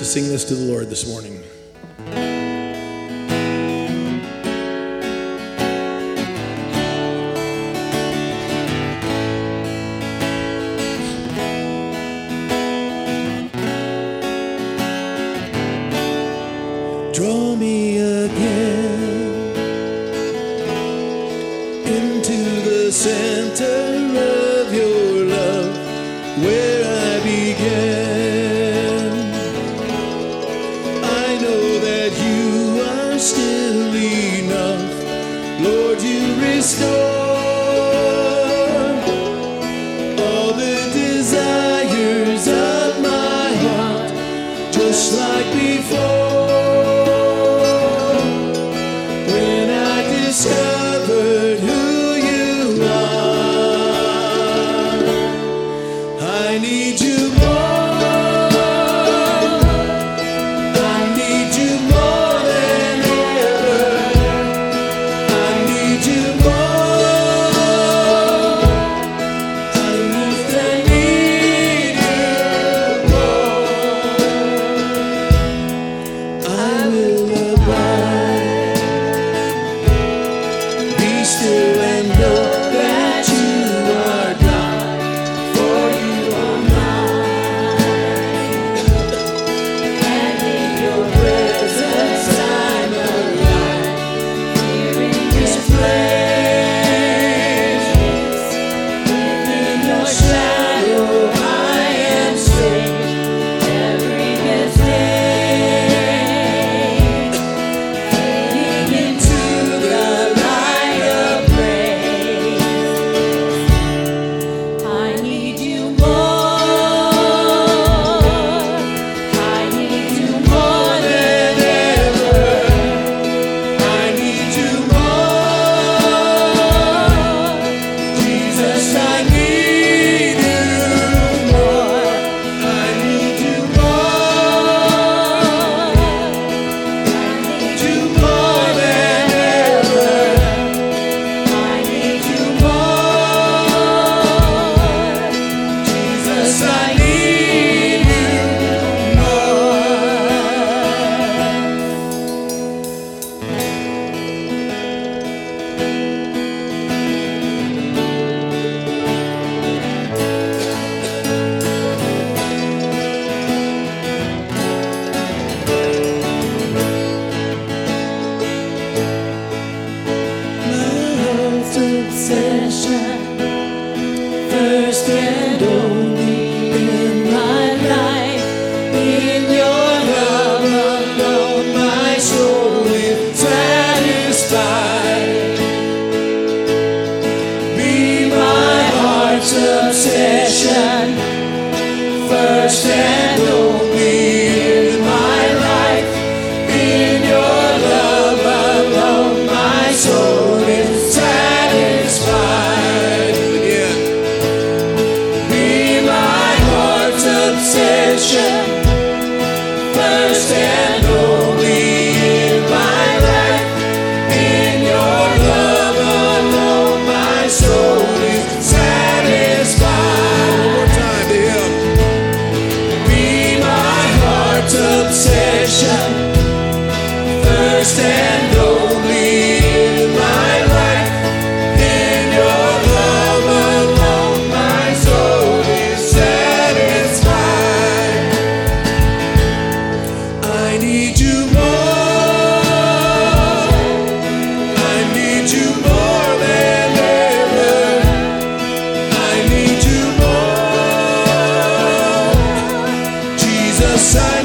to sing this to the Lord this morning. Draw me again into the center. good. first and only in my life in your love and in your heart say. the side.